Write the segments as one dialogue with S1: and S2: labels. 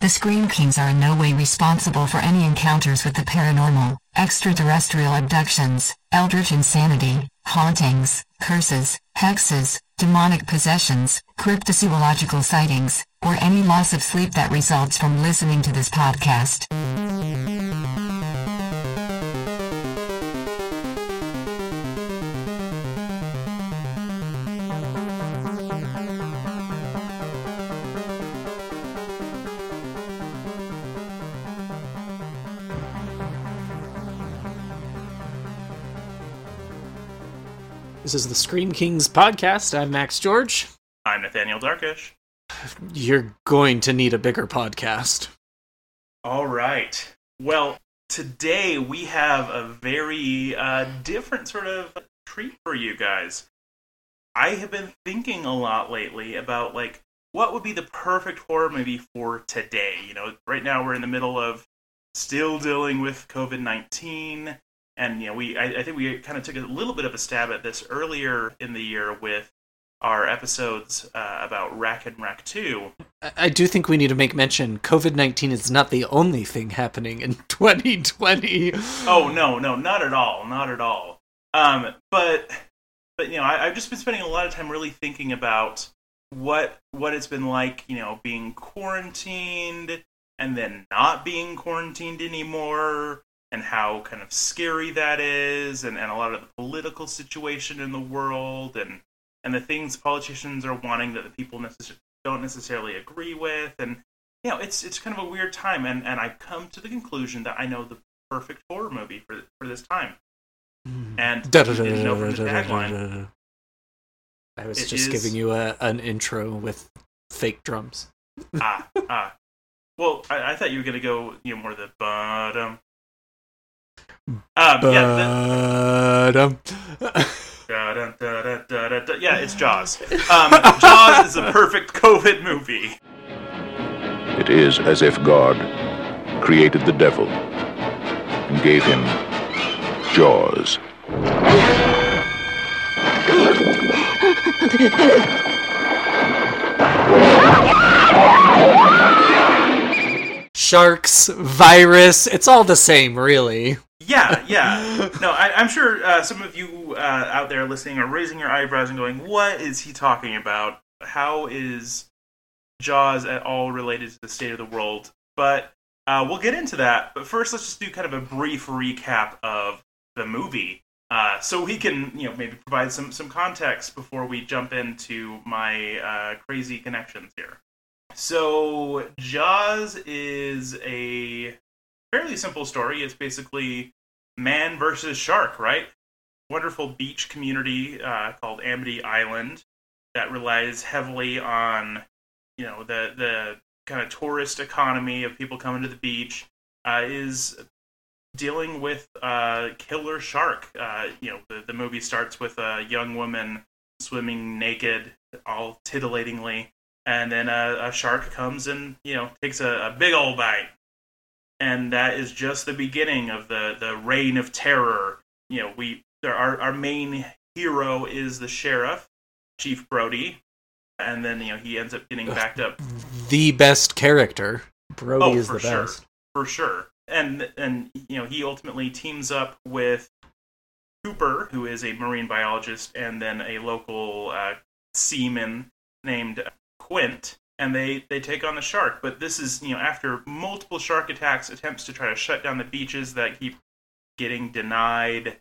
S1: The Scream Kings are in no way responsible for any encounters with the paranormal, extraterrestrial abductions, eldritch insanity, hauntings, curses, hexes, demonic possessions, cryptozoological sightings, or any loss of sleep that results from listening to this podcast.
S2: This is the Scream Kings podcast. I'm Max George.
S3: I'm Nathaniel Darkish.
S2: You're going to need a bigger podcast.
S3: All right. Well, today we have a very uh, different sort of treat for you guys. I have been thinking a lot lately about like what would be the perfect horror movie for today. You know, right now we're in the middle of still dealing with COVID nineteen and you know we I, I think we kind of took a little bit of a stab at this earlier in the year with our episodes uh, about Rec and Rec 2
S2: I, do think we need to make mention COVID 19 is not the only thing happening in 2020.
S3: oh no no not at all not at all. Um but but you know I, i've just been spending a lot of time really thinking about what what it's been like you know being quarantined and then not being quarantined anymore and how kind of scary that is and, and a lot of the political situation in the world and and the things politicians are wanting that the people necess- don't necessarily agree with and you know it's it's kind of a weird time and and i've come to the conclusion that i know the perfect horror movie for for this time. And you didn't know from the tagline.
S2: I was
S3: It
S2: just
S3: is-
S2: giving you a, an intro with fake drums.
S3: ah ah. Well I, I thought you were gonna go you know more to the bottom um yeah the, da, da, da. Yeah, it's Jaws. Um, Jaws is a perfect COVID movie.
S4: It is as if God created the devil and gave him jaws.
S2: sharks, virus, it's all the same, really.
S3: Yeah, yeah. No, I, I'm sure uh, some of you uh, out there listening are raising your eyebrows and going, "What is he talking about? How is Jaws at all related to the state of the world?" But uh, we'll get into that. But first, let's just do kind of a brief recap of the movie, uh, so we can, you know, maybe provide some some context before we jump into my uh, crazy connections here. So, Jaws is a fairly simple story. It's basically man versus shark, right? Wonderful beach community uh, called Amity Island that relies heavily on, you know, the the kind of tourist economy of people coming to the beach. Uh, is dealing with uh, killer shark. Uh, you know, the, the movie starts with a young woman swimming naked, all titillatingly, and then a, a shark comes and you know takes a, a big old bite and that is just the beginning of the the reign of terror you know we there our, our main hero is the sheriff chief brody and then you know he ends up getting backed up
S2: The best character. Brody
S3: Oh,
S2: is the
S3: sure.
S2: best.
S3: for sure and and you know he ultimately teams up with hooper who is a marine biologist and then a local uh, seaman named quint and they they take on the shark. But this is you know after multiple shark attacks attempts to try to shut down the beaches that keep getting denied.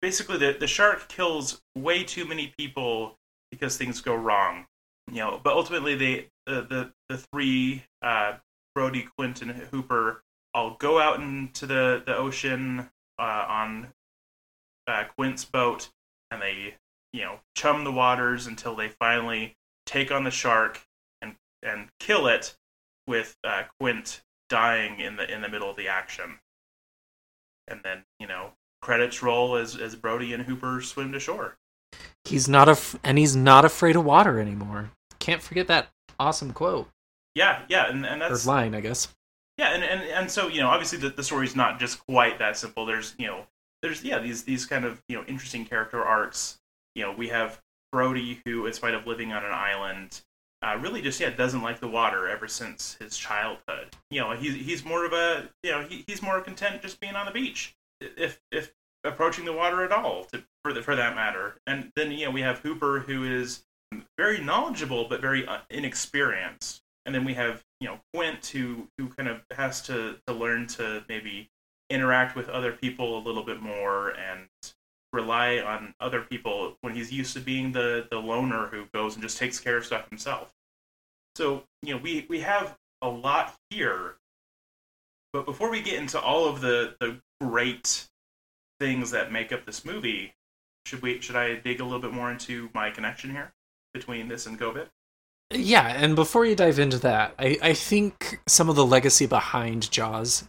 S3: Basically the, the shark kills way too many people because things go wrong you know. But ultimately they the the, the three uh, brody quint and hooper all go out into the the ocean uh, on uh, quint's boat and they you know chum the waters until they finally take on the shark and kill it with uh, quint dying in the in the middle of the action and then you know credits roll as as brody and hooper swim to shore
S2: He's not af- and he's not afraid of water anymore. Can't forget that awesome quote
S3: yeah yeah and, and
S2: or
S3: that's
S2: line, I guess.
S3: Yeah, and, and, and so you know, obviously the, the story's not just quite that simple. There's you know, there's yeah these these kind of you know interesting character arcs. You know, we have Brody who, in spite of living on an island, uh, really just yeah doesn't like the water ever since his childhood. You know, he's he's more of a you know he, he's more content just being on the beach, if if approaching the water at all, to, for the, for that matter. And then you know we have Hooper who is very knowledgeable but very uh, inexperienced, and then we have you know Quint who who kind of has to to learn to maybe interact with other people a little bit more and rely on other people when he's used to being the the loner who goes and just takes care of stuff himself. So, you know, we we have a lot here. But before we get into all of the the great things that make up this movie, should we should I dig a little bit more into my connection here between this and COVID?
S2: Yeah, and before you dive into that, I, I think some of the legacy behind Jaws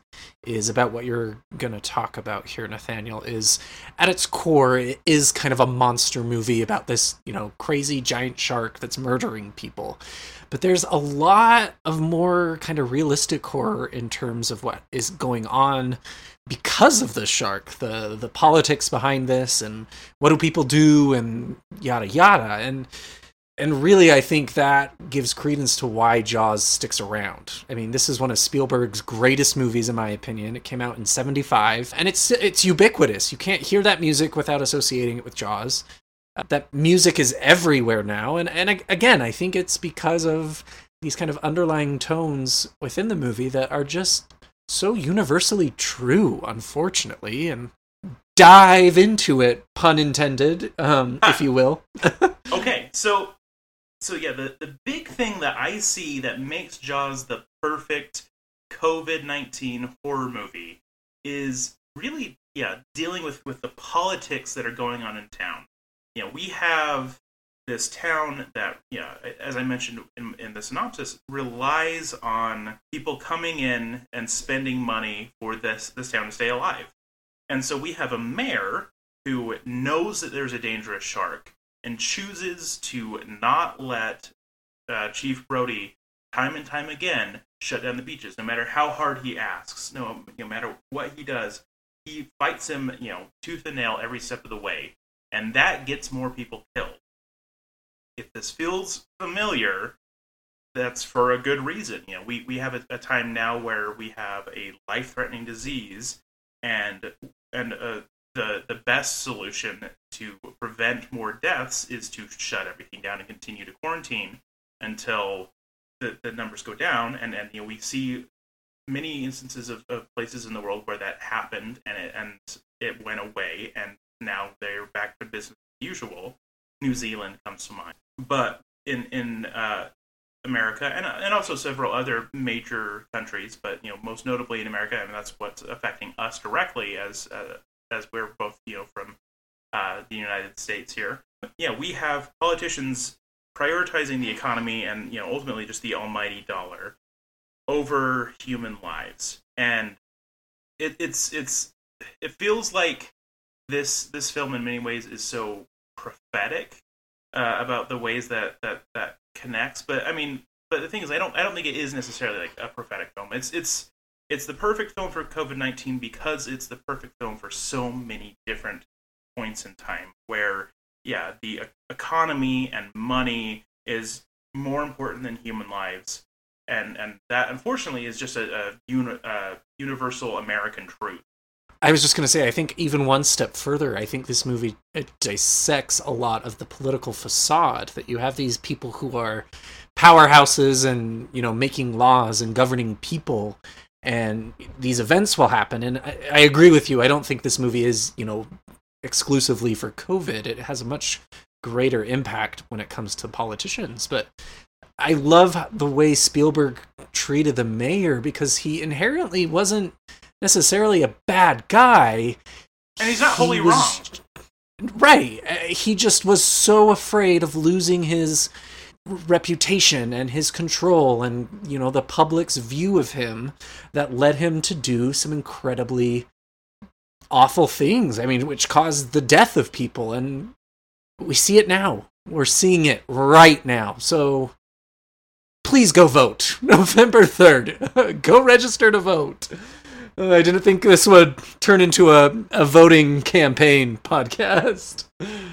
S2: is about what you're going to talk about here, Nathaniel. Is at its core, it is kind of a monster movie about this, you know, crazy giant shark that's murdering people. But there's a lot of more kind of realistic horror in terms of what is going on because of the shark, the the politics behind this, and what do people do, and yada yada, and and really i think that gives credence to why jaws sticks around. I mean this is one of spielberg's greatest movies in my opinion. It came out in 75 and it's it's ubiquitous. You can't hear that music without associating it with jaws. Uh, that music is everywhere now and and again i think it's because of these kind of underlying tones within the movie that are just so universally true unfortunately and dive into it pun intended um, if you will.
S3: Okay so so yeah, the, the big thing that I see that makes Jaws the perfect COVID nineteen horror movie is really yeah dealing with with the politics that are going on in town. You know, we have this town that yeah, as I mentioned in, in the synopsis, relies on people coming in and spending money for this this town to stay alive. And so we have a mayor who knows that there's a dangerous shark and chooses to not let uh, Chief Brody time and time again shut down the beaches, no matter how hard he asks, no, no matter what he does, he fights him, you know, tooth and nail every step of the way, and that gets more people killed. If this feels familiar, that's for a good reason. You know, we, we have a, a time now where we have a life threatening disease and and uh, the the best solution to prevent more deaths is to shut everything down and continue to quarantine until the, the numbers go down. And and you know we see many instances of, of places in the world where that happened and it and it went away and now they're back to business as usual. New zealand comes to mind. But in in uh, America and and also several other major countries, but you know most notably in America, and that's what's affecting us directly as uh, as we're both you know from uh, the United States here. Yeah, we have politicians prioritizing the economy and you know ultimately just the almighty dollar over human lives, and it, it's it's it feels like this this film in many ways is so prophetic uh, about the ways that that that connects. But I mean, but the thing is, I don't I don't think it is necessarily like a prophetic film. It's it's it's the perfect film for COVID 19 because it's the perfect film for so many different points in time where, yeah, the economy and money is more important than human lives. And, and that unfortunately is just a, a, uni, a universal American truth.
S2: I was just going to say, I think even one step further, I think this movie uh, dissects a lot of the political facade that you have these people who are powerhouses and you know making laws and governing people and these events will happen. And I, I, agree with you. I don't think this movie is, you know, exclusively for COVID. It has a much greater impact when it comes to politicians. But I love the way Spielberg treated the mayor because he inherently wasn't necessarily a bad guy.
S3: And he's not wholly was, wrong.
S2: Right. Uh, he just was so afraid of losing his reputation and his control and you know the public's view of him that led him to do some incredibly awful things. I mean which caused the death of people and we see it now. We're seeing it right now. So please go vote. November 3rd go register to vote. Uh, I didn't think this would turn into a, a voting campaign podcast.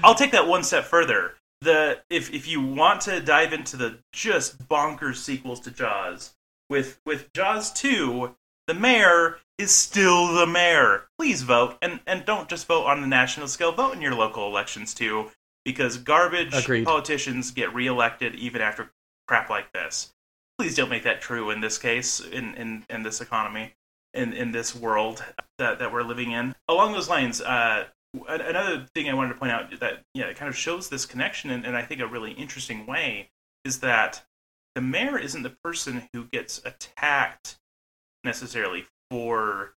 S3: I'll take that one step further the if if you want to dive into the just bonkers sequels to Jaws, with with Jaws two, the mayor is still the mayor. Please vote, and and don't just vote on the national scale. Vote in your local elections too, because garbage
S2: Agreed.
S3: politicians get reelected even after crap like this. Please don't make that true in this case, in in, in this economy, in in this world that that we're living in. Along those lines, uh, another thing I wanted to point out that yeah, it kind of shows this connection in I think a really interesting way is that the mayor isn't the person who gets attacked necessarily for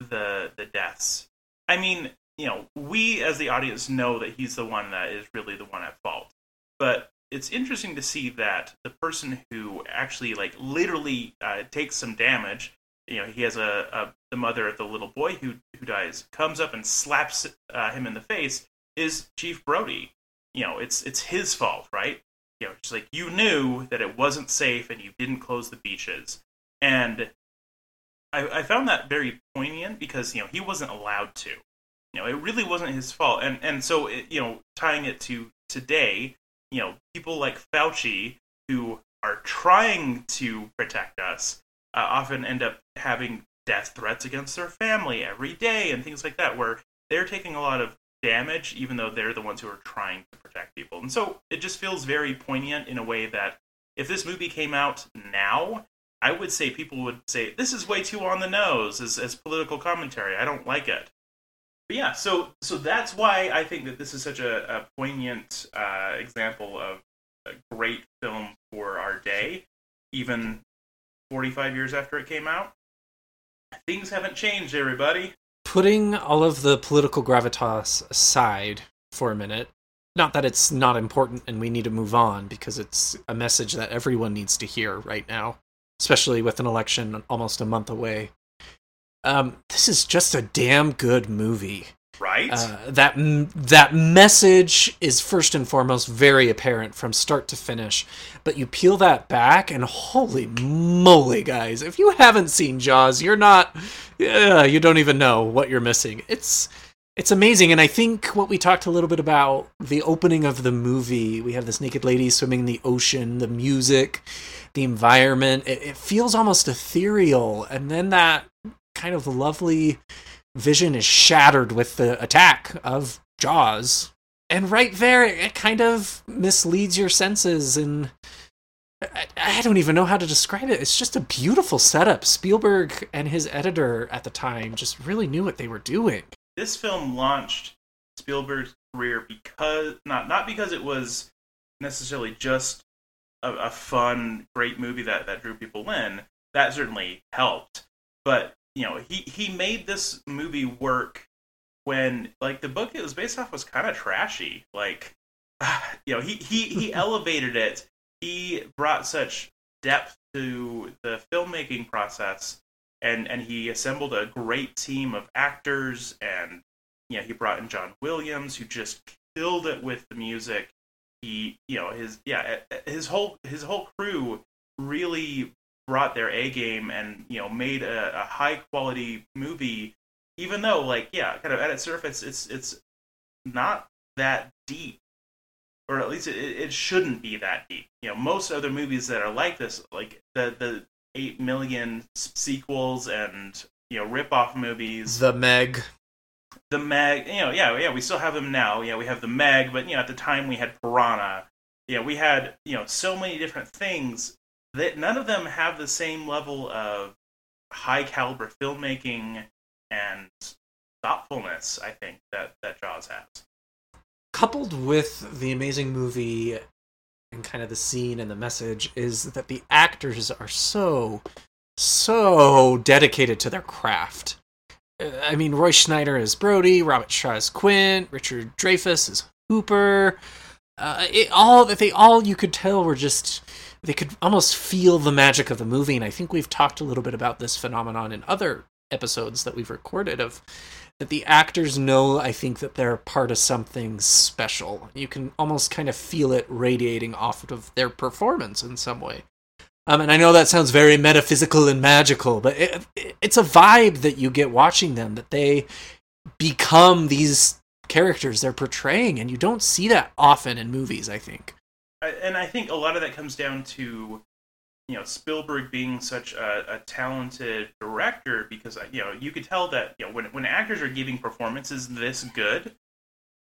S3: the the deaths. I mean, you know, we as the audience know that he's the one that is really the one at fault. But it's interesting to see that the person who actually like literally uh, takes some damage, you know, he has a, a the mother of the little boy who who dies comes up and slaps uh, him in the face is Chief Brody. You know, it's it's his fault, right? You know, it's like you knew that it wasn't safe and you didn't close the beaches. And I, I found that very poignant because you know he wasn't allowed to. You know, it really wasn't his fault, and and so it, you know, tying it to today, you know, people like Fauci who are trying to protect us uh, often end up having death threats against their family every day and things like that, where they're taking a lot of damage, even though they're the ones who are trying to protect people. And so it just feels very poignant in a way that if this movie came out now, I would say people would say this is way too on the nose as, as political commentary. I don't like it. But yeah, so so that's why I think that this is such a, a poignant uh, example of a great film for our day, even 45 years after it came out. Things haven't changed, everybody.
S2: Putting all of the political gravitas aside for a minute, not that it's not important and we need to move on because it's a message that everyone needs to hear right now, especially with an election almost a month away. Um, this is just a damn good movie.
S3: Right?
S2: Uh, that that message is first and foremost very apparent from start to finish, but you peel that back and holy moly, guys! If you haven't seen Jaws, you're not, yeah, you don't even know what you're missing. It's it's amazing, and I think what we talked a little bit about the opening of the movie. We have this naked lady swimming in the ocean, the music, the environment. It, it feels almost ethereal, and then that kind of lovely vision is shattered with the attack of Jaws. And right there, it kind of misleads your senses. And I, don't even know how to describe it. It's just a beautiful setup. Spielberg and his editor at the time just really knew what they were doing.
S3: this film launched Spielberg's career because not not because it was necessarily just a, a fun, great movie that that drew people in. That certainly helped, but you know he he made this movie work when like the book it was based off was kind of trashy. Like you know he he he elevated it. He brought such depth to the filmmaking process and and he assembled a great team of actors and you know he brought in John Williams who just killed it with the music he you know his yeah his whole his whole crew really brought their A game and you know made a, a high quality movie even though like yeah kind of at its surface it's it's not that deep. Or at least it, it shouldn't be that deep. You know most other movies that are like this like the the 8 million sequels and you know rip off movies.
S2: The Meg.
S3: the meg you know yeah yeah we still have them now. Yeah we have the meg but you know at the time we had piranha. Yeah we had you know so many different things that none of them have the same level of high caliber filmmaking and thoughtfulness i think that that jaws has.
S2: Coupled with the amazing movie and kind of the scene and the message is that the actors are so so dedicated to their craft. Uh, i mean roy schneider is brody robert shaw is quint richard dreyfuss is hooper uh, it all that they all you could tell were just they could almost feel the magic of the movie and i think we've talked a little bit about this phenomenon in other episodes that we've recorded of that the actors know I think that they're part of something special. You can almost kind of feel it radiating off of their performance in some way. Um, and I know that sounds very metaphysical and magical, but it, it, it's a vibe that you get watching them that they become these characters they're portraying, and you don't see that often in movies. I think.
S3: And I think a lot of that comes down to you know Spielberg being such a, a, talented director because you know you could tell that you know when when actors are giving performances this good,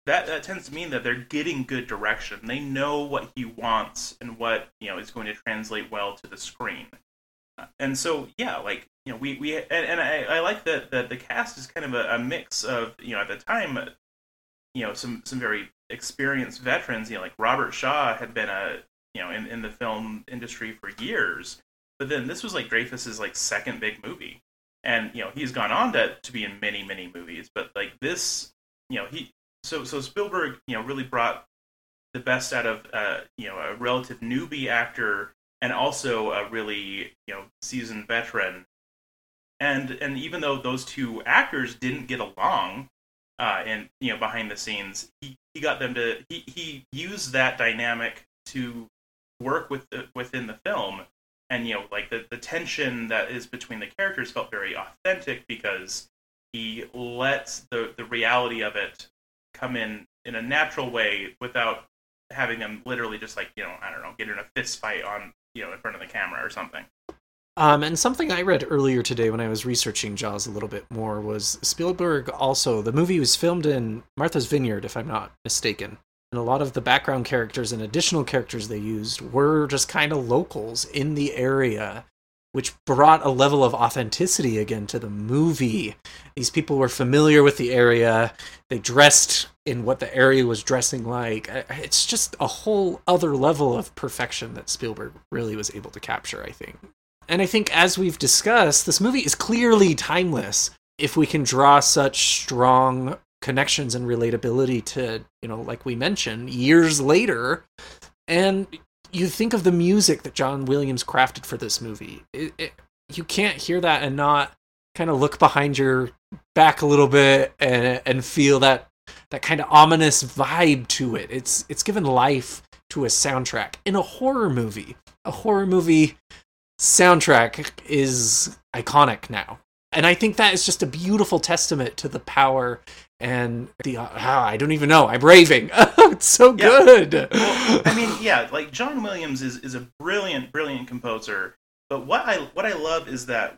S3: that that tends to mean that they're getting good direction. They know what he wants and what you know is going to translate well to the screen. And so yeah, like you know we we and, and I, I like that that the cast is kind of a, a mix of you know at the time you know some some very experienced veterans you know like Robert Shaw had been a you know in, in the film industry for years but then this was like Dreyfuss's like second big movie. And you know he's gone on to, to be in many many movies but like this you know he so so spielberg you know really brought the best out of uh, you know a relative newbie actor and also a really you know seasoned veteran. And and even though those two actors didn't get along uh, and you know behind the scenes he, he got them to he, he used that dynamic to work with the, within the film. And you know like the, the tension that is between the characters felt very authentic because he lets the the reality of it come in in a natural way without having them literally just like you know i don't know get in a fist fight on you know in front of the camera or something
S2: um, and something I read earlier today when I was researching Jaws a little bit more was Spielberg also, the movie was filmed in Martha's Vineyard, if I'm not mistaken. And a lot of the background characters and additional characters they used were just kind of locals in the area which brought a level of authenticity again to the movie. These people were familiar with the area. They dressed in what the area was dressing like. It's just a whole other level of perfection that spielberg really was able to capture i think and i think as we've discussed this movie is clearly timeless if we can draw such strong connections and relatability to you know like we mentioned years later. And you think of the music that john williams crafted for this movie. It, it, you can't hear that and not kind of look behind your back a little bit and and feel that that kind of ominous vibe to it. It's it's given life to a soundtrack in a horror movie. A horror movie soundtrack is iconic now and I think that is just a beautiful testament to the power and the uh, I don't even know. I'm raving. it's so yeah. good.
S3: Well, I mean, yeah, like John Williams is is a brilliant, brilliant composer. But what I what I love is that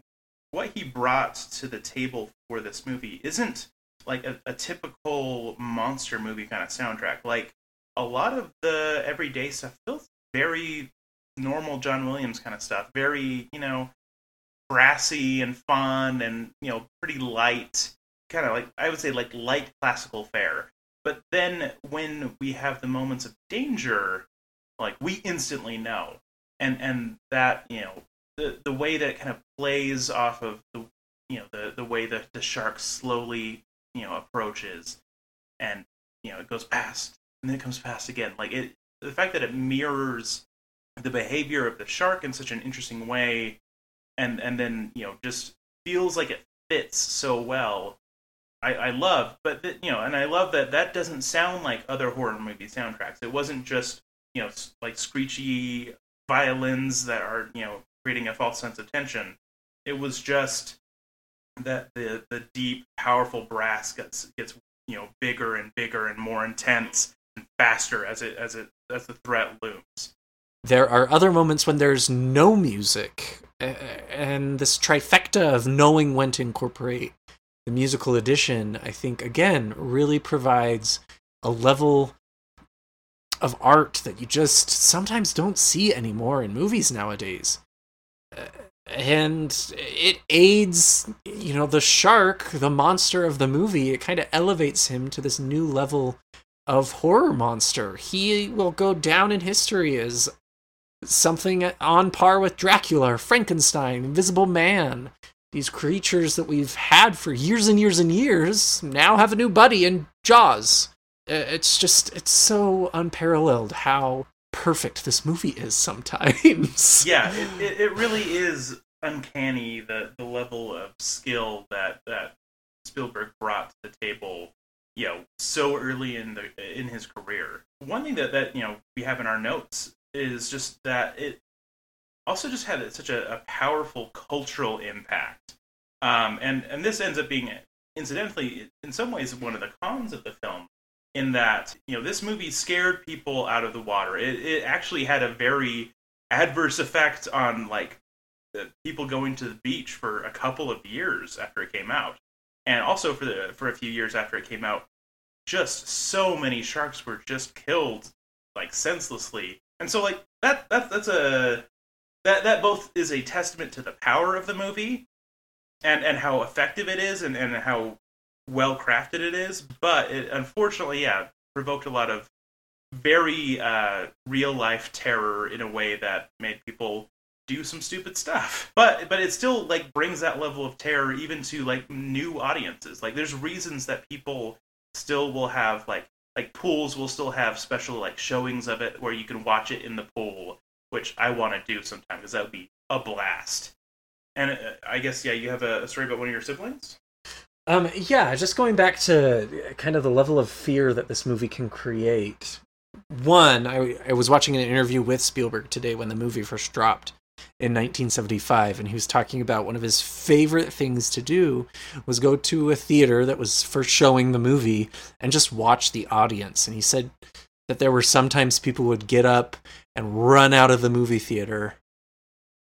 S3: what he brought to the table for this movie isn't like a, a typical monster movie kind of soundtrack. Like a lot of the everyday stuff feels very normal John Williams kind of stuff. Very, you know, brassy and fun and you know pretty light kind of like I would say like light classical fare. But then when we have the moments of danger, like we instantly know, and and that you know the the way that kind of plays off of the you know the the way that the shark slowly you know approaches, and you know it goes past and then it comes past again. Like it, the fact that it mirrors the behavior of the shark in such an interesting way, and and then you know just feels like it fits so well I, I love, but you know, and I love that that doesn't sound like other horror movie soundtracks. It wasn't just you know like screechy violins that are you know creating a false sense of tension. It was just that the the deep, powerful brass gets gets you know bigger and bigger and more intense and faster as it as it as the threat looms.
S2: There are other moments when there's no music, and this trifecta of knowing when to incorporate the musical edition, I think, again, really provides a level of art that you just sometimes don't see anymore in movies nowadays. Uh, and it aids, you know, the shark, the monster of the movie, it kind of elevates him to this new level of horror monster. He will go down in history as something on par with Dracula, Frankenstein, Invisible Man, these creatures that we've had for years and years and years now have a new buddy in Jaws. Uh, it's just, it's so unparalleled how perfect this movie is sometimes.
S3: Yeah, it, it, it really is uncanny the, the level of skill that, that Spielberg brought to the table you know so early in the in his career one thing that that you know we have in our notes is just that it also just had such a, a powerful cultural impact. Um, and and this ends up being incidentally in some ways one of the cons of the film in that you know this movie scared people out of the water. It, it actually had a very adverse effect on like people going to the beach for a couple of years after it came out, and also for the for a few years after it came out. Just so many sharks were just killed like senselessly, and so like that that that's a that that both is a testament to the power of the movie and and how effective it is and, and how well crafted it is but it unfortunately yeah provoked a lot of very uh, real life terror in a way that made people do some stupid stuff. But but it still like brings that level of terror even to like new audiences. Like there's reasons that people still will have like like pools will still have special like showings of it where you can watch it in the pool which i want to do sometime because that would be a blast. And uh, i guess yeah you have a, story about one of your siblings?
S2: Um, yeah, just going back to kind of the level of fear that this movie can create. One, I, I was watching an interview with Spielberg today when the movie first dropped in 1975, and he was talking about one of his favorite things to do was go to a theater that was first showing the movie and just watch the audience. And he said that there were sometimes people would get up and run out of the movie theater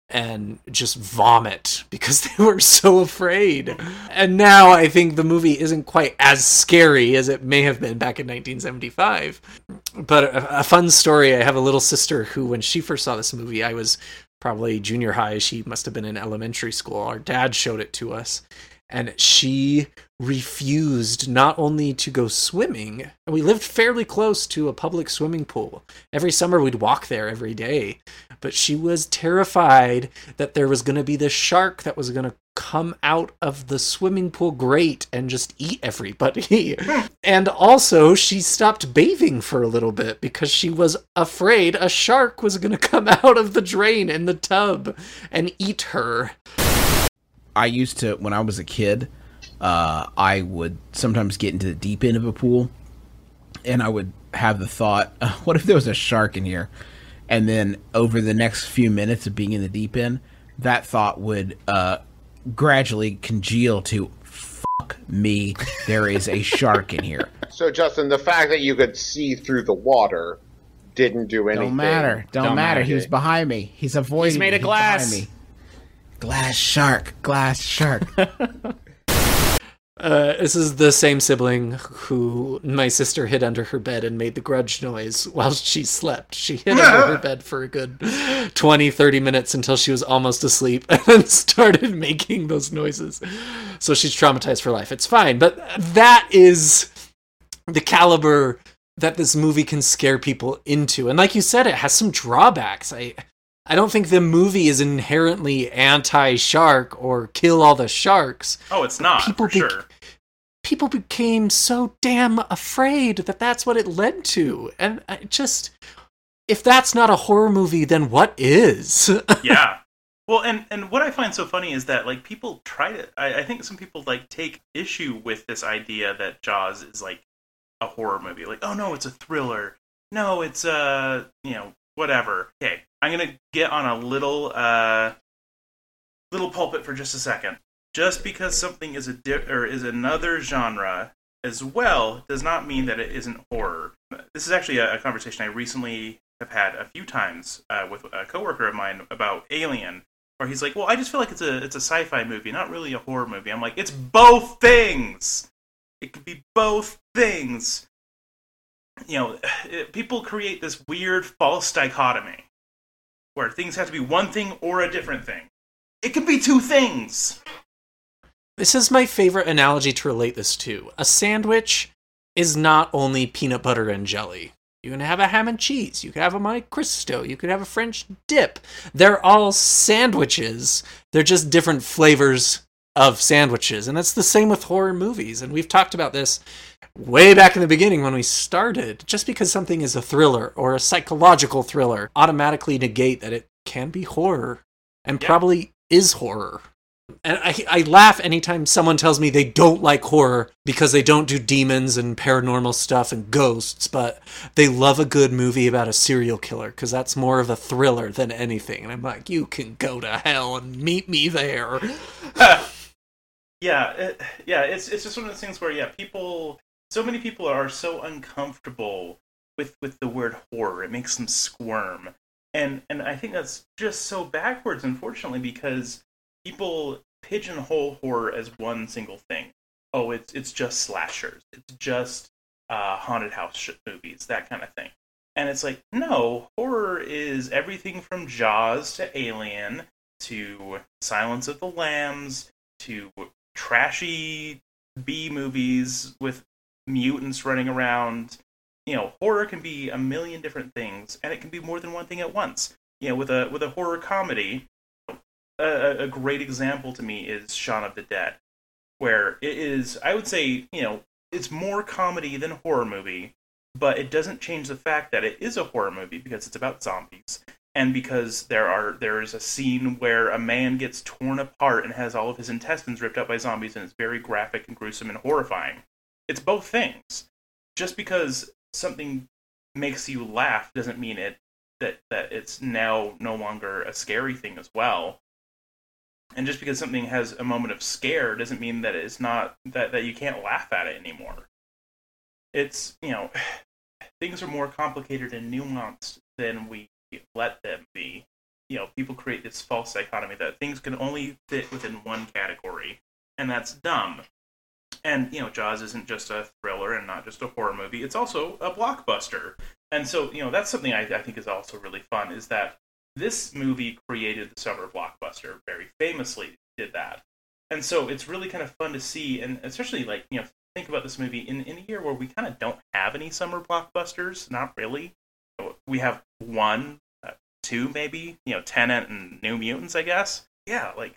S2: and just vomit because they were so afraid. And now I think the movie isn't quite as scary as it may have been back in 1975. But a, a fun story I have a little sister who, when she first saw this movie, I was probably junior high. She must have been in elementary school. Our dad showed it to us. And she refused not only to go swimming, and we lived fairly close to a public swimming pool. Every summer we'd walk there every day, but she was terrified that there was going to be this shark that was going to come out of the swimming pool grate and just eat everybody. and also, she stopped bathing for a little bit because she was afraid a shark was going to come out of the drain in the tub and eat her.
S5: I used to when I was a kid, uh, I would sometimes get into the deep end of a pool, and I would have the thought, uh, "What if there was a shark in here?" And then over the next few minutes of being in the deep end, that thought would uh, gradually congeal to, "Fuck me, there is a shark in here."
S6: So, Justin, the fact that you could see through the water didn't do anything.
S5: Don't matter. Don't, matter. He was behind me. He's avoiding.
S7: He's made
S5: me.
S7: of glass.
S5: behind me. Glass shark. Glass shark.
S2: Uh, this is the same sibling who my sister hid under her bed and made the grudge noise while she slept. She hid under her bed for a good 20, 30 minutes until she was almost asleep and then started making those noises. So she's traumatized for life. It's fine. But that is the caliber that this movie can scare people into. And like you said, it has some drawbacks. I. I don't think the movie is inherently anti-shark or kill all the sharks
S3: oh it's not
S2: People
S3: for
S2: be-
S3: sure
S2: people became so damn afraid that that's what it led to. And i just if that's not a horror movie then what is?
S3: Yeah. Well and and what i find so funny is that like people try to I, I think some people like take issue with this idea that jaws is like a horror movie. Like oh no it's a thriller. No it's uh you know whatever. Okay i'm gonna get on a little uh little pulpit for just a second just because something is a di- or is another genre as well does not mean that it isn't horror this is actually a, a conversation i recently have had a few times uh, with a coworker of mine about Alien, where he's like, "Well, I just feel like it's a it's a sci-fi movie, not really a horror movie." I'm like, "It's both things. It could be both things." You know, it, people create this weird false dichotomy where things have to be one thing or a different thing. It can be two things.
S2: This is my favorite analogy to relate this to. A sandwich is not only peanut butter and jelly. You can have a ham and cheese you could have a monte cristo you could have a french dip. They're all sandwiches. They're just different flavors of sandwiches and it's the same with horror movies and we've talked about this way back in the beginning when we started. Just because something is a thriller or a psychological thriller automatically negate that it can be horror and
S3: Yeah.
S2: probably is horror and I, I laugh anytime someone tells me they don't like horror because they don't do demons and paranormal stuff and ghosts, but they love a good movie about a serial killer because that's more of a thriller than anything. And I'm like, you can go to hell and meet me there.
S3: yeah, it, yeah. It's it's just one of those things where yeah, people so many people are so uncomfortable with with the word horror. It makes them squirm, and and I think that's just so backwards, unfortunately, because people pigeonhole horror as one single thing. Oh, it's it's just slashers. It's just uh, haunted house movies, that kind of thing. And it's like, no, horror is everything from Jaws to Alien to Silence of the Lambs to trashy B movies with mutants running around. You know, horror can be a million different things, and it can be more than one thing at once. You know, with a with a horror comedy, a, a great example to me is Shaun of the Dead, where it is, I would say, you know, it's more comedy than horror movie, but it doesn't change the fact that it is a horror movie because it's about zombies and because there are there is a scene where a man gets torn apart and has all of his intestines ripped out by zombies and it's very graphic and gruesome and horrifying. It's both things. Just because something makes you laugh doesn't mean it that that it's now no longer a scary thing as well. And just because something has a moment of scare doesn't mean that it's not that, that you can't laugh at it anymore. It's you know things are more complicated and nuanced than we let them be. You know, people create this false dichotomy that things can only fit within one category, and that's dumb. And you know, Jaws isn't just a thriller and not just a horror movie; it's also a blockbuster. And so, you know, that's something I, I think is also really fun is that this movie created the summer blockbuster very famously did that. And so it's really kind of fun to see and especially like you know think about this movie in, in a year where we kind of don't have any summer blockbusters not really. We have one, uh, two maybe, you know, Tenet and New Mutants, I guess. Yeah, like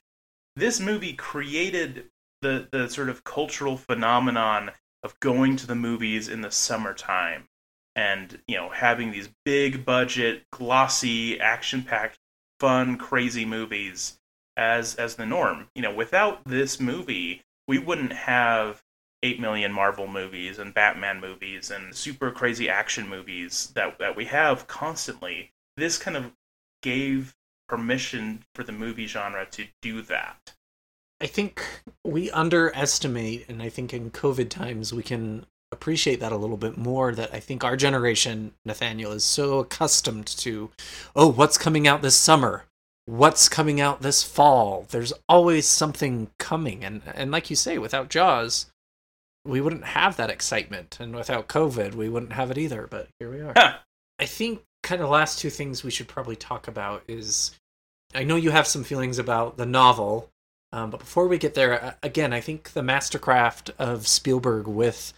S3: this movie created the the sort of cultural phenomenon of going to the movies in the summertime and you know having these big budget glossy action packed fun crazy movies as as the norm you know without this movie we wouldn't have 8 million Marvel movies and Batman movies and super crazy action movies that, that we have constantly, this kind of gave permission for the movie genre to do that.
S2: I think we underestimate, and I think in COVID times we can appreciate that a little bit more. That I think our generation, Nathaniel, is so accustomed to, oh, what's coming out this summer? What's coming out this fall? There's always something coming, and and like you say, without Jaws, we wouldn't have that excitement, and without COVID, we wouldn't have it either. But here we are.
S3: Huh.
S2: I think kind of last two things we should probably talk about is I know you have some feelings about the novel, um, but before we get there, again, I think the mastercraft of Spielberg with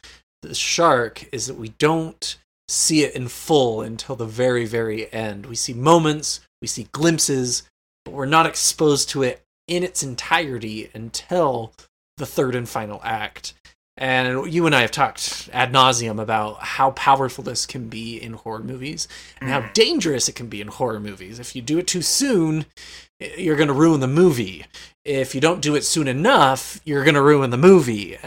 S2: the shark is that we don't see it in full until the very, very end. We see moments, we see glimpses, but we're not exposed to it in its entirety until the third and final act. And you and I have talked ad nauseum about how powerful this can be in horror movies and how mm. dangerous it can be in horror movies. If you do it too soon, you're going to ruin the movie. If you don't do it soon enough, you're going to ruin the movie.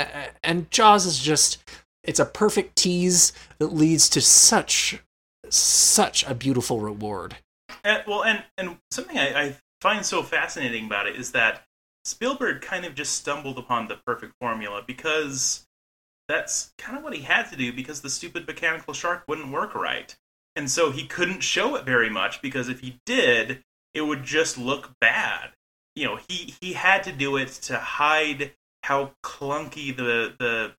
S2: And Jaws is just, it's a perfect tease that leads to such, such a beautiful reward.
S3: And, well, and, and something I, I find so fascinating about it is that Spielberg kind of just stumbled upon the perfect formula because that's kind of what he had to do because the stupid mechanical shark wouldn't work right. And so he couldn't show it very much because if he did, it would just look bad. You know, he, he had to do it to hide how clunky the the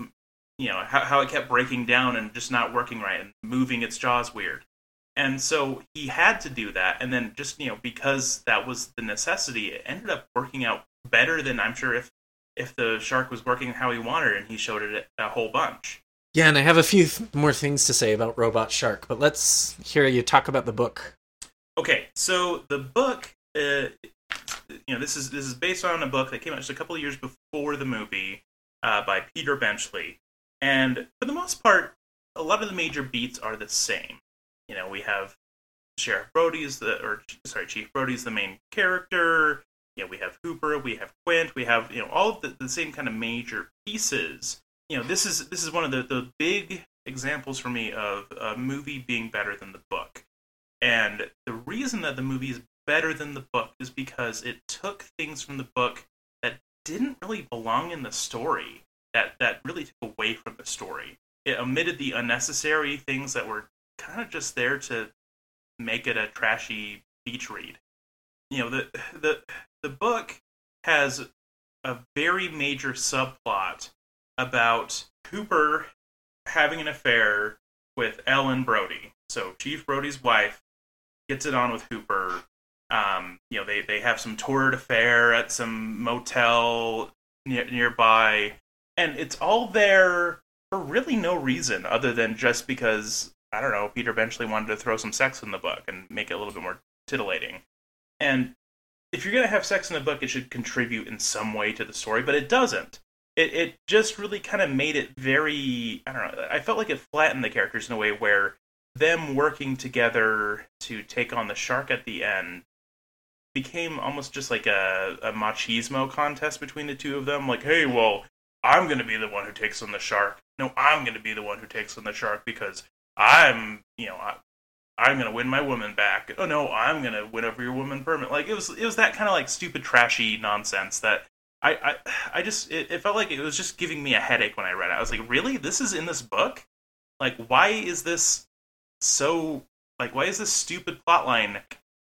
S3: you know how, how it kept breaking down and just not working right and moving its jaws weird and so he had to do that and then just you know because that was the necessity it ended up working out better than I'm sure if if the shark was working how he wanted and he showed it a whole bunch.
S2: Yeah, and I have a few th- more things to say about Robot Shark, but let's hear you talk about the book.
S3: Okay, so the book, uh, you know, this is this is based on a book that came out just a couple of years before the movie uh, by Peter Benchley, and for the most part, a lot of the major beats are the same. You know, we have Sheriff Brody is the, or sorry, Chief Brody is the main character you know, we have Hooper, we have Quint, we have you know all of the, the same kind of major pieces. You know, this is this is one of the, the big examples for me of a movie being better than the book. And the reason that the movie is better than the book is because it took things from the book that didn't really belong in the story, that that really took away from the story. it omitted the unnecessary things that were kind of just there to make it a trashy beach read. You know, the the the book has a very major subplot about Hooper having an affair with Ellen Brody. So Chief Brody's wife gets it on with Hooper. Um, you know, they, they have some torrid affair at some motel near, nearby, and it's all there for really no reason other than just because I don't know Peter Benchley wanted to throw some sex in the book and make it a little bit more titillating. And if you're gonna have sex in the book, it should contribute in some way to the story, but it doesn't. It it just really kind of made it very I don't know. I felt like it flattened the characters in a way where them working together to take on the shark at the end became almost just like a, a machismo contest between the two of them. Like, hey, well, I'm going to be the one who takes on the shark. No, I'm going to be the one who takes on the shark because I'm, you know, I, I'm going to win my woman back. Oh no, I'm going to win over your woman permanent. Like it was, it was that kind of like stupid, trashy nonsense that I, I, I just, it, it felt like it was just giving me a headache when I read it. I was like, really, this is in this book? Like, why is this so? Like, why is this stupid plotline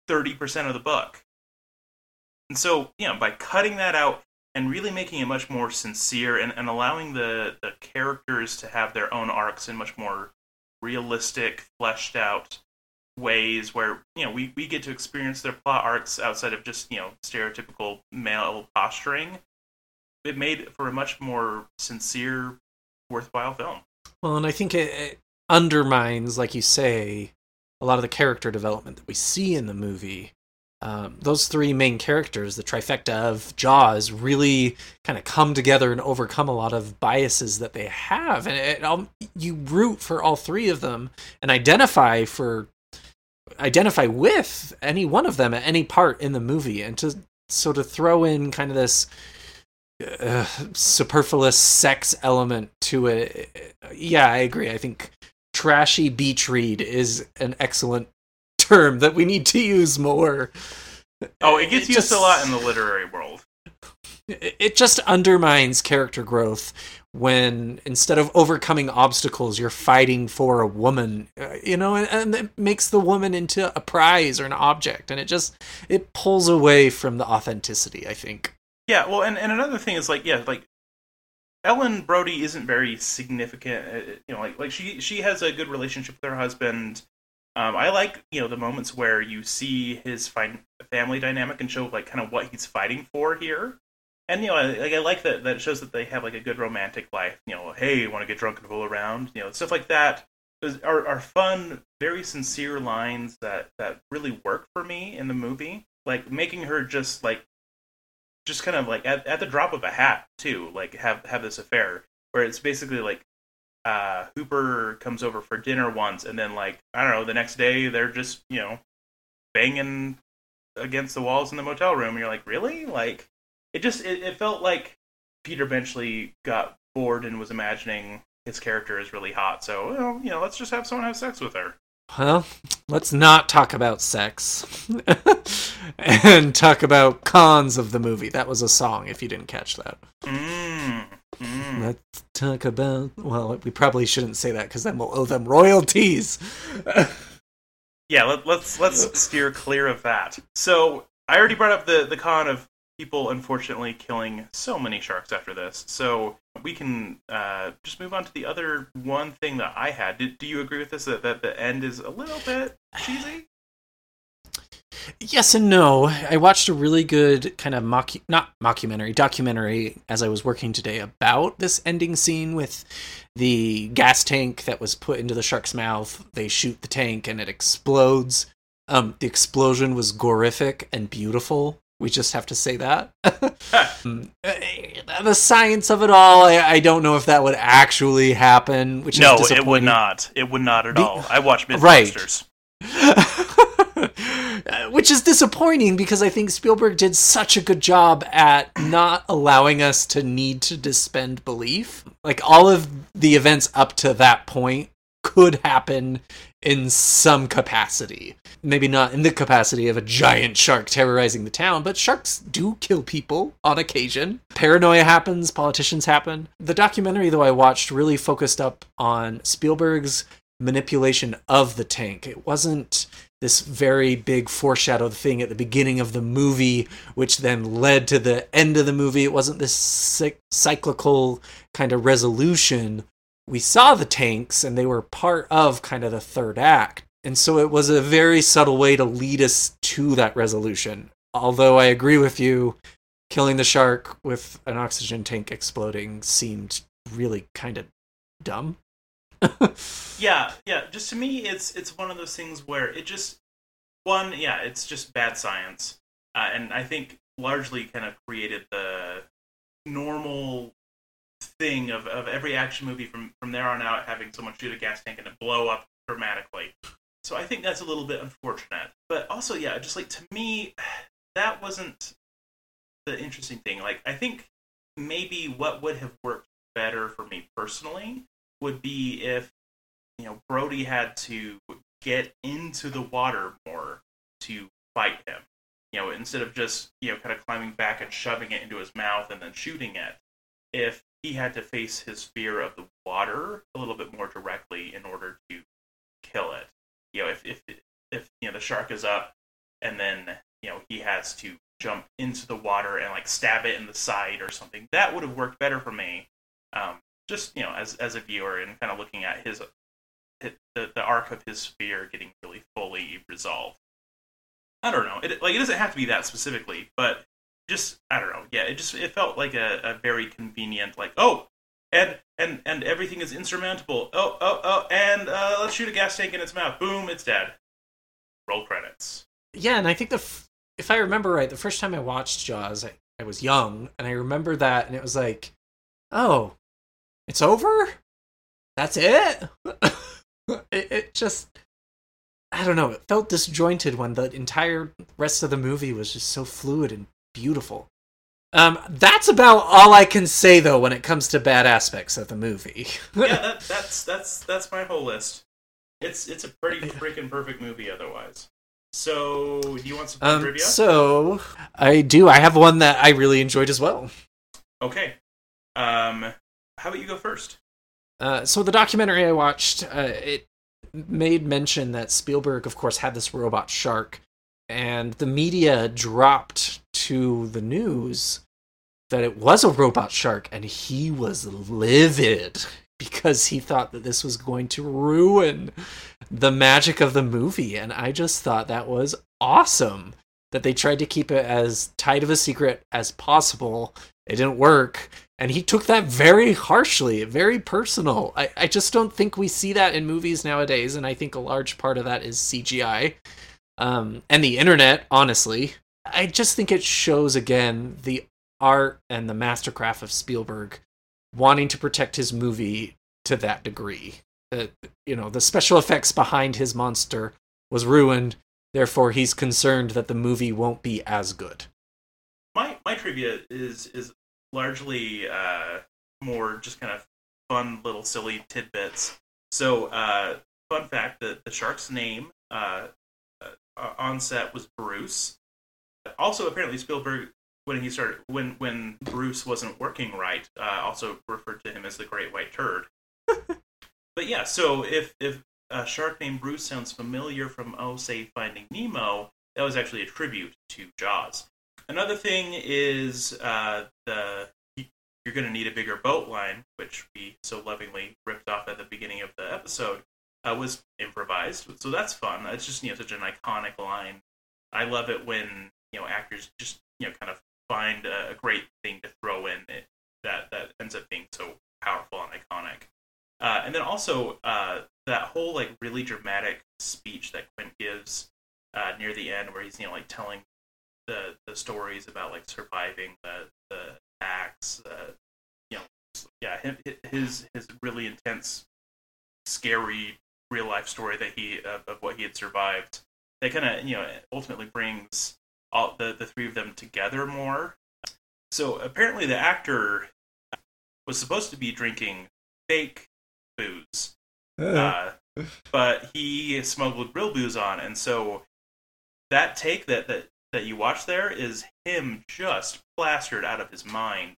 S3: thirty percent of the book? And so, you know, by cutting that out and really making it much more sincere and, and allowing the, the characters to have their own arcs in much more realistic, fleshed out ways where, you know, we, we get to experience their plot arcs outside of just, you know, stereotypical male posturing. It made for a much more sincere, worthwhile film.
S2: Well, and I think it, it undermines, like you say, a lot of the character development that we see in the movie um, those three main characters, the trifecta of Jaws, really kind of come together and overcome a lot of biases that they have, and it, um, you root for all three of them and identify for identify with any one of them at any part in the movie, and to so to throw in kind of this uh, superfluous sex element to it, yeah, I agree. I think trashy beach read is an excellent term that we need to use more.
S3: Oh, it gets it used just, a lot in the literary world.
S2: It just undermines character growth when instead of overcoming obstacles, you're fighting for a woman, uh, you know, and, and it makes the woman into a prize or an object, and it just it pulls away from the authenticity. I think.
S3: Yeah, well, and, and another thing is like, yeah, like Ellen Brody isn't very significant. Uh, you know, like like she she has a good relationship with her husband. Um, I like you know the moments where you see his family dynamic and show like kind of what he's fighting for here, and you know I, like I like that that shows that they have like a good romantic life. You know, hey, you want to get drunk and fool around? You know, stuff like that are are fun, very sincere lines that that really work for me in the movie. Like making her just like just kind of like at, at the drop of a hat too, like have have this affair where it's basically like uh, Hooper comes over for dinner once, and then like I don't know, the next day they're just you know banging against the walls in the motel room, and you're like, really? Like it just it, it felt like Peter Benchley got bored and was imagining his character is really hot, so well, you know, let's just have someone have sex with her.
S2: Well, let's not talk about sex and talk about cons of the movie. That was a song, if you didn't catch that.
S3: Mm. Mm.
S2: Let's talk about. Well, we probably shouldn't say that because then we'll owe them royalties.
S3: yeah, let, us let's, let's steer clear of that. So I already brought up the the con of people unfortunately killing so many sharks after this. So we can uh, just move on to the other one thing that I had. Did, do you agree with this that, that the end is a little bit cheesy?
S2: Yes and no. I watched a really good kind of mock not mockumentary, documentary as I was working today about this ending scene with the gas tank that was put into the shark's mouth. They shoot the tank and it explodes. Um, the explosion was gorific and beautiful. We just have to say that. Um, the science of it all, I, I, don't know if that would actually happen. Which
S3: no, it would not. It would not at all. I watched MythBusters.
S2: Right. Uh, which is disappointing because I think Spielberg did such a good job at not allowing us to need to dispend belief. Like all of the events up to that point could happen in some capacity. Maybe not in the capacity of a giant shark terrorizing the town, but sharks do kill people on occasion. Paranoia happens, politicians happen. The documentary, though, I watched really focused up on Spielberg's manipulation of the tank. It wasn't this very big foreshadowed thing at the beginning of the movie, which then led to the end of the movie. It wasn't this cyclical kind of resolution. We saw the tanks and they were part of kind of the third act. And so it was a very subtle way to lead us to that resolution. Although I agree with you, killing the shark with an oxygen tank exploding seemed really kind of dumb.
S3: yeah, yeah. Just to me, it's it's one of those things where it just one, yeah, it's just bad science, uh, and I think largely kind of created the normal thing of, of every action movie from from there on out having someone shoot a gas tank and it blow up dramatically. So I think that's a little bit unfortunate. But also, yeah, just like to me, that wasn't the interesting thing. Like I think maybe what would have worked better for me personally would be if you know Brody had to get into the water more to fight him. You know, instead of just you know kind of climbing back and shoving it into his mouth and then shooting it. If he had to face his fear of the water a little bit more directly in order to kill it. You know, if if if you know the shark is up and then you know he has to jump into the water and like stab it in the side or something, that would have worked better for me. Um, just you know as as a viewer and kind of looking at his, his the, the arc of his fear getting really fully resolved. I don't know it like it doesn't have to be that specifically but just i don't know yeah it just it felt like a, a very convenient like oh and and and everything is insurmountable. Oh oh oh and uh, let's shoot a gas tank in its mouth. Boom it's dead. Roll credits.
S2: Yeah and i think the f- if i remember right the first time i watched jaws I, I was young and i remember that and it was like oh it's over? That's it? it, it just I don't know, it felt disjointed when the entire rest of the movie was just so fluid and beautiful. Um, that's about all I can say though when it comes to bad aspects of the movie.
S3: yeah, that, that's that's that's my whole list. It's it's a pretty freaking perfect movie otherwise. So, do you want some um, trivia?
S2: So, I do. I have one that I really enjoyed as well.
S3: Okay. Um, how about you go first?
S2: Uh, so the documentary I watched, uh, it made mention that Spielberg, of course, had this robot shark, and the media dropped to the news that it was a robot shark, and he was livid because he thought that this was going to ruin the magic of the movie. And I just thought that was awesome that they tried to keep it as tight of a secret as possible. It didn't work and he took that very harshly, very personal. I, I just don't think we see that in movies nowadays, and I think a large part of that is CGI um, and the internet, honestly. I just think it shows again the art and the mastercraft of Spielberg wanting to protect his movie to that degree. Uh, you know, the special effects behind his monster was ruined, therefore he's concerned that the movie won't be as good.
S3: My my trivia is is largely uh, more just kind of fun little silly tidbits. So, uh, fun fact: that the shark's name uh, uh, on set was Bruce. Also, apparently Spielberg, when he started, when when Bruce wasn't working right, uh, also referred to him as the Great White Turd. but yeah, so if if a shark named Bruce sounds familiar from oh say Finding Nemo, that was actually a tribute to Jaws. Another thing is uh, the you're going to need a bigger boat line, which we so lovingly ripped off at the beginning of the episode, uh, was improvised. So that's fun. It's just you know such an iconic line. I love it when you know actors just you know kind of find a, a great thing to throw in it, that that ends up being so powerful and iconic. Uh, and then also uh, that whole like really dramatic speech that Quint gives uh, near the end, where he's you know like telling the the stories about like surviving the the acts, uh, you know, yeah, his his really intense, scary real life story that he of, of what he had survived. That kind of you know ultimately brings all the the three of them together more. So apparently the actor was supposed to be drinking fake booze Uh, but he smuggled real booze on, and so that take that that that you watch there is him just plastered out of his mind.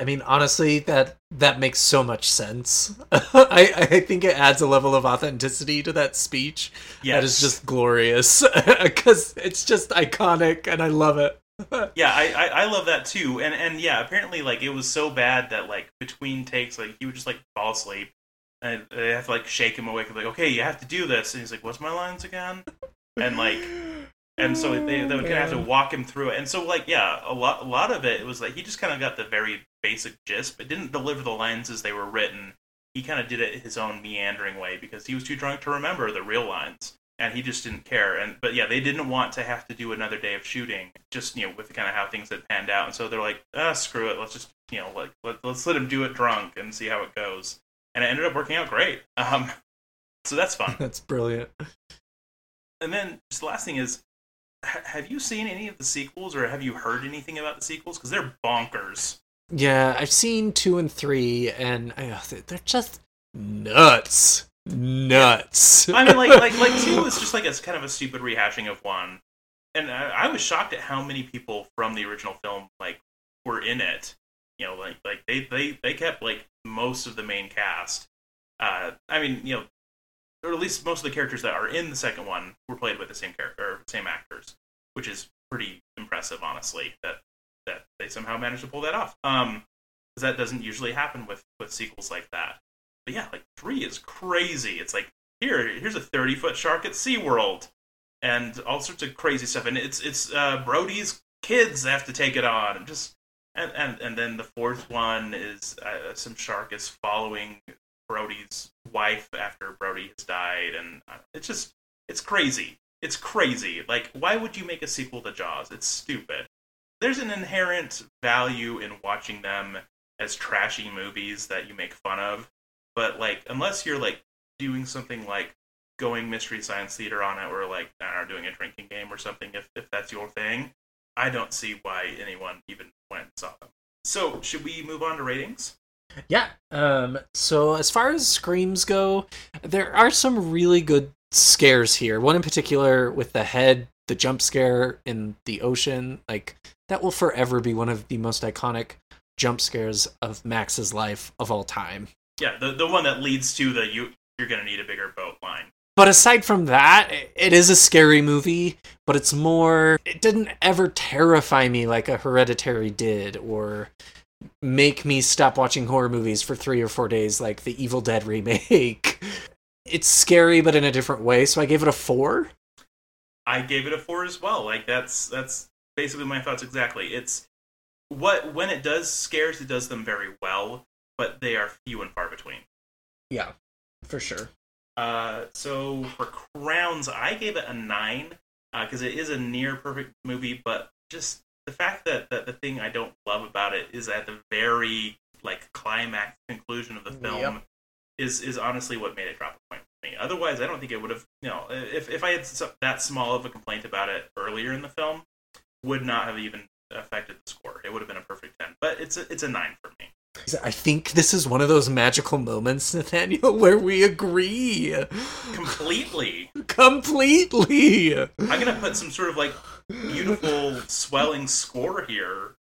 S2: I mean, honestly, that that makes so much sense. I I think it adds a level of authenticity to that speech
S3: Yes.
S2: that is just glorious because it's just iconic, and I love it.
S3: yeah, I, I I love that too, and and yeah, apparently like it was so bad that like between takes, like he would just like fall asleep, and they have to like shake him awake, and like okay, you have to do this, and he's like, what's my lines again? And like, and so they, they would kind of have to walk him through it, and so like yeah, a lot a lot of it was like he just kind of got the very basic gist, but didn't deliver the lines as they were written. He kind of did it his own meandering way because he was too drunk to remember the real lines and he just didn't care. And but yeah, they didn't want to have to do another day of shooting, just you know, with kind of how things had panned out. And so they're like, ah, screw it, let's just you know, like let, let's let him do it drunk and see how it goes. And it ended up working out great. Um, so that's fun.
S2: That's brilliant.
S3: and then just the last thing is, have you seen any of the sequels, or have you heard anything about the sequels? Because they're bonkers.
S2: Yeah, I've seen two and three, and uh, they're just nuts, nuts.
S3: I mean, like like like two is just like a kind of a stupid rehashing of one, and I, I was shocked at how many people from the original film like were in it. You know, like like they they they kept like most of the main cast. Uh, I mean, you know, or at least most of the characters that are in the second one were played by the same character same actors, which is pretty impressive, honestly. That that they somehow managed to pull that off. Um, because that doesn't usually happen with with sequels like that. But yeah, like three is crazy. It's like here, here's a 30 foot shark at SeaWorld and all sorts of crazy stuff. And it's it's uh, Brody's kids have to take it on, and just and and, and then the fourth one is uh, some shark is following Brody's wife after Brody has died, and uh, it's just it's crazy. It's crazy. Like, why would you make a sequel to Jaws? It's stupid. There's an inherent value in watching them as trashy movies that you make fun of, but like, unless you're like doing something like going mystery science theater on it, or like I doing a drinking game or something, if if that's your thing, I don't see why anyone even went and saw them. So, should we move on to ratings?
S2: Yeah. Um. So as far as screams go, there are some really good scares here. One in particular with the head, the jump scare in the ocean, like that will forever be one of the most iconic jump scares of Max's life of all time.
S3: Yeah, the the one that leads to the you you're gonna need a bigger boat line.
S2: But aside from that, it is a scary movie, but it's more it didn't ever terrify me like a Hereditary did or make me stop watching horror movies for 3 or 4 days like the Evil Dead remake. It's scary but in a different way, so I gave it a 4.
S3: I gave it a four as well. Like that's that's basically my thoughts exactly. It's what when it does scares, it does them very well, but they are few and far between.
S2: Yeah, for sure.
S3: Uh, so for crowns, I gave it a nine because it is a near perfect movie, but just the fact that, that the thing I don't love about it is at the very like climax conclusion of the film
S2: Yep.
S3: is is honestly what made it drop a point for me. Otherwise, I don't think it would have. You know, if if I had that small of a complaint about it earlier in the film, would not have even affected the score. It would have been a perfect ten. But it's a, it's a nine for me.
S2: I think this is one of those magical moments, Nathaniel, where we agree
S3: Completely.
S2: completely.
S3: I'm gonna put some sort of like beautiful swelling score here.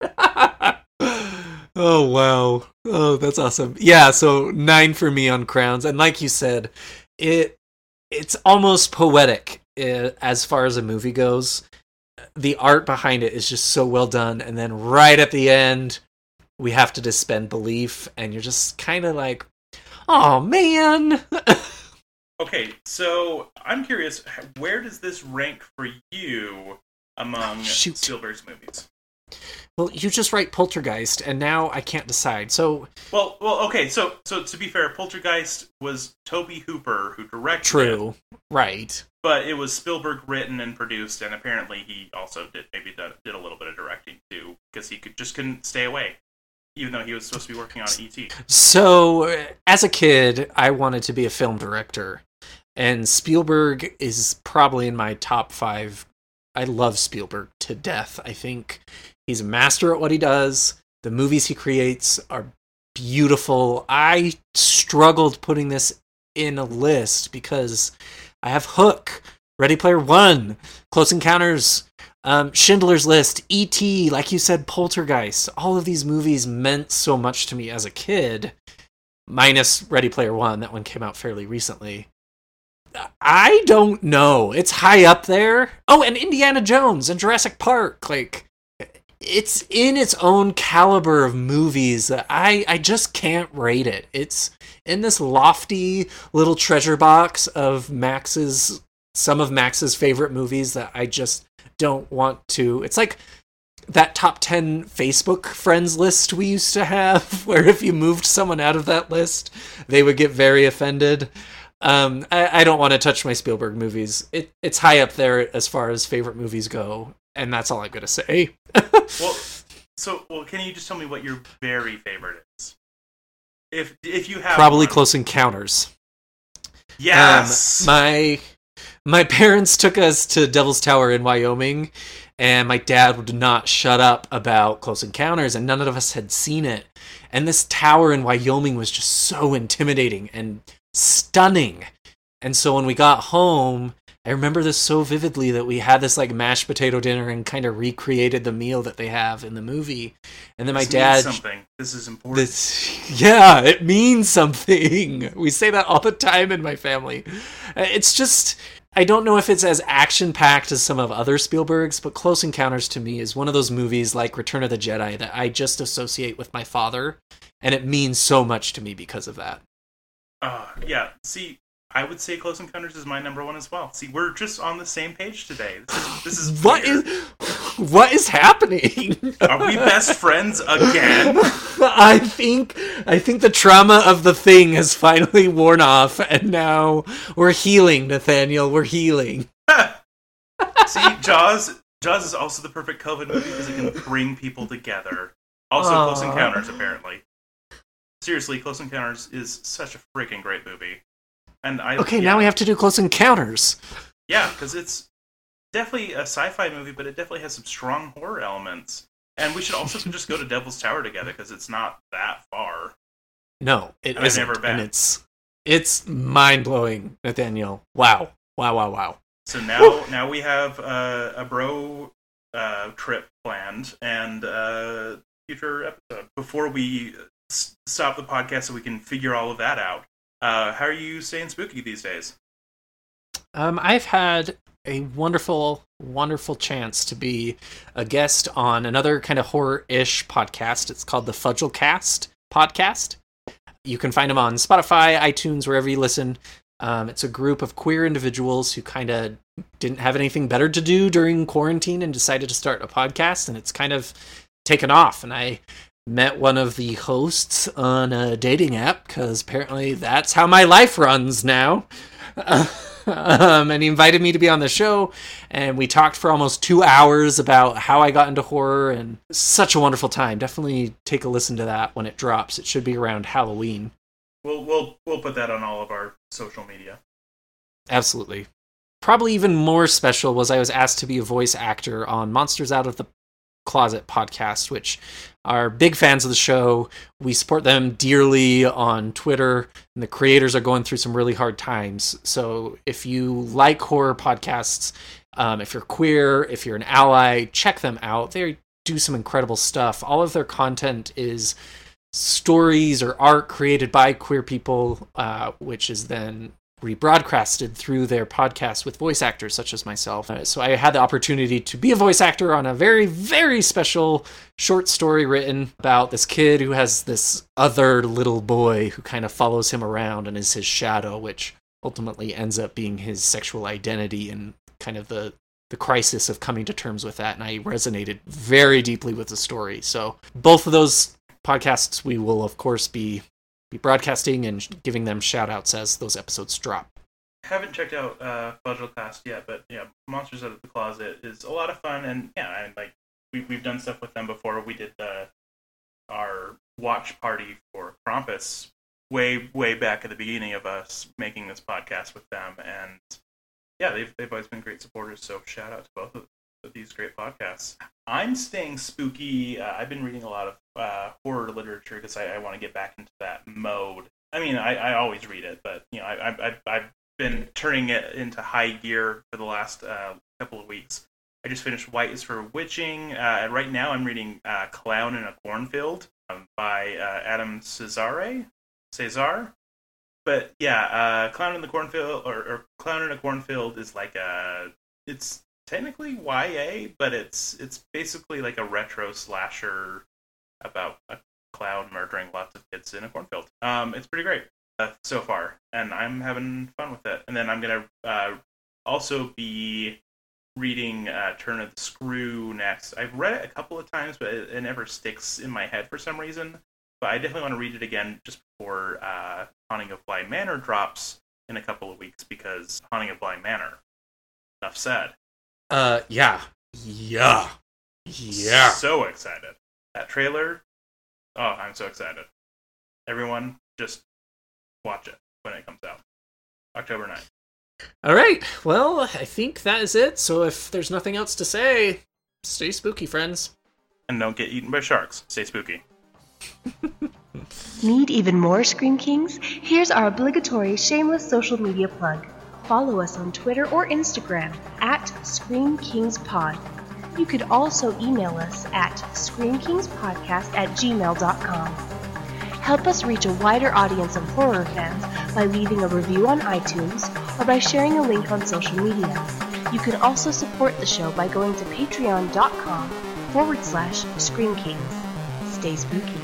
S2: oh wow. Oh, that's awesome. Yeah, so 9 for me on Crowns and like you said, it it's almost poetic uh, as far as a movie goes. The art behind it is just so well done and then right at the end we have to suspend belief and you're just kind of like, "Oh man."
S3: Okay, so I'm curious, where does this rank for you among oh,
S2: Shoot.
S3: Spielberg's movies?
S2: well, you just write Poltergeist and now I can't decide. So,
S3: Well, well, okay. So, so to be fair, Poltergeist was Tobe Hooper who directed it,
S2: true. Right.
S3: but it was Spielberg written and produced, and apparently he also did maybe did, did a little bit of directing too, because he could just couldn't stay away, even though he was supposed to be working on ET.
S2: So, as a kid, I wanted to be a film director, and Spielberg is probably in my top five. I love Spielberg to death. I think he's a master at what he does. The movies he creates are beautiful. I struggled putting this in a list because I have Hook, Ready Player One, Close Encounters, um, Schindler's List, E.T., like you said, Poltergeist. All of these movies meant so much to me as a kid, minus Ready Player One. That one came out fairly recently. I don't know. It's high up there. Oh, and Indiana Jones and Jurassic Park. Like, it's in its own caliber of movies I, I just can't rate it. It's in this lofty little treasure box of Max's some of Max's favorite movies that I just don't want to. It's like that top 10 Facebook friends list we used to have, where if you moved someone out of that list, they would get very offended. Um, I, I don't want to touch my Spielberg movies. It, it's high up there as far as favorite movies go, and that's all I'm going to say.
S3: well, so well, can you just tell me what your very favorite is? If if you have
S2: Probably
S3: one.
S2: Close Encounters.
S3: Yes.
S2: Um, my my parents took us to Devil's Tower in Wyoming, and my dad would not shut up about Close Encounters, and none of us had seen it. And this tower in Wyoming was just so intimidating and stunning. And so when we got home, I remember this so vividly that we had this like mashed potato dinner and kind of recreated the meal that they have in the movie. And then my
S3: This means
S2: dad
S3: something. This is important.
S2: this, yeah, it means something. We say that all the time in my family. Uh, It's just, I don't know if it's as action packed as some of other Spielberg's, but Close Encounters to me is one of those movies like Return of the Jedi that I just associate with my father, and it means so much to me because of that.
S3: Uh, yeah. See, I would say Close Encounters is my number one as well. See, we're just on the same page today. This is this is
S2: What
S3: weird.
S2: is, what is happening?
S3: Are we best friends again?
S2: I think I think the trauma of the thing has finally worn off, and now we're healing, Nathaniel. We're healing.
S3: See, Jaws. Jaws is also the perfect COVID movie because it can bring people together. Also, Close Encounters apparently. Seriously, Close Encounters is such a freaking great movie. And I
S2: Okay,
S3: yeah,
S2: now we have to do Close Encounters.
S3: yeah, because it's definitely a sci-fi movie, but it definitely has some strong horror elements. And we should also just go to Devil's Tower together because it's not that far.
S2: No, it is
S3: never been.
S2: and it's it's mind blowing, Nathaniel. Wow, wow, wow, wow.
S3: So now, now we have uh, a bro uh, trip planned and uh, future episode. Before we stop the podcast, so we can figure all of that out. Uh, how are you staying spooky these days?
S2: Um, I've had a wonderful, wonderful chance to be a guest on another kind of horror-ish podcast. It's called the Fudgel Cast podcast. You can find them on Spotify, iTunes, wherever you listen. Um, it's a group of queer individuals who kind of didn't have anything better to do during quarantine and decided to start a podcast, and it's kind of taken off. And I met one of the hosts on a dating app because apparently that's how my life runs now. um, and he invited me to be on the show, and we talked for almost two hours about how I got into horror, and such a wonderful time. Definitely take a listen to that when it drops. It should be around Halloween.
S3: We'll we'll we'll put that on all of our social media.
S2: Absolutely. Probably even more special was I was asked to be a voice actor on Monsters Out of the Closet podcast, which are big fans of the show. We support them dearly on Twitter, and the creators are going through some really hard times. So if you like horror podcasts, um, if you're queer, if you're an ally, check them out. They do some incredible stuff. All of their content is stories or art created by queer people, uh, which is then rebroadcasted through their podcast with voice actors such as myself. Uh, so I had the opportunity to be a voice actor on a very, very special short story written about this kid who has this other little boy who kind of follows him around and is his shadow, which ultimately ends up being his sexual identity and kind of the the crisis of coming to terms with that and I resonated very deeply with the story. So both of those podcasts we will of course be be broadcasting and giving them shout outs as those episodes drop.
S3: Haven't checked out uh, Fudgel Cast yet, but yeah, Monsters Out of the Closet is a lot of fun, and yeah, I like we we've done stuff with them before. We did the our watch party for Krampus way way back at the beginning of us making this podcast with them, and yeah, they've they've always been great supporters. So shout out to both of these great podcasts. I'm staying spooky. Uh, I've been reading a lot of uh, horror literature because I, I want to get back into that mode. I mean, I, I always read it, but you know, I, I, I've, I've been turning it into high gear for the last uh, couple of weeks. I just finished White is for Witching. Uh, right now, I'm reading uh, Clown in a Cornfield um, by uh, Adam Cesare. Cesar. But yeah, Clown in the Cornfield or, or Clown in a Cornfield is like a. It's technically YA, but it's it's basically like a retro slasher about a clown murdering lots of kids in a cornfield. Um, it's pretty great uh, so far, and I'm having fun with it. And then I'm gonna uh, also be reading uh, Turn of the Screw next. I've read it a couple of times, but it, it never sticks in my head for some reason. But I definitely want to read it again just before uh, Haunting of Bly Manor drops in a couple of weeks because Haunting of Bly Manor. Enough said.
S2: Uh, yeah, yeah, yeah.
S3: So excited. That trailer. Oh, I'm so excited. Everyone, just watch it when it comes out. October 9th.
S2: All right. Well, I think that is it. So if there's nothing else to say, stay spooky, friends.
S3: And don't get eaten by sharks. Stay spooky.
S7: Need even more Scream Kings? Here's our obligatory shameless social media plug. Follow us on Twitter or Instagram at Scream Kings Pod. You could also email us at screamkingspodcast at gmail.com. Help us reach a wider audience of horror fans by leaving a review on iTunes or by sharing a link on social media. You can also support the show by going to patreon.com forward slash Scream Kings. Stay spooky.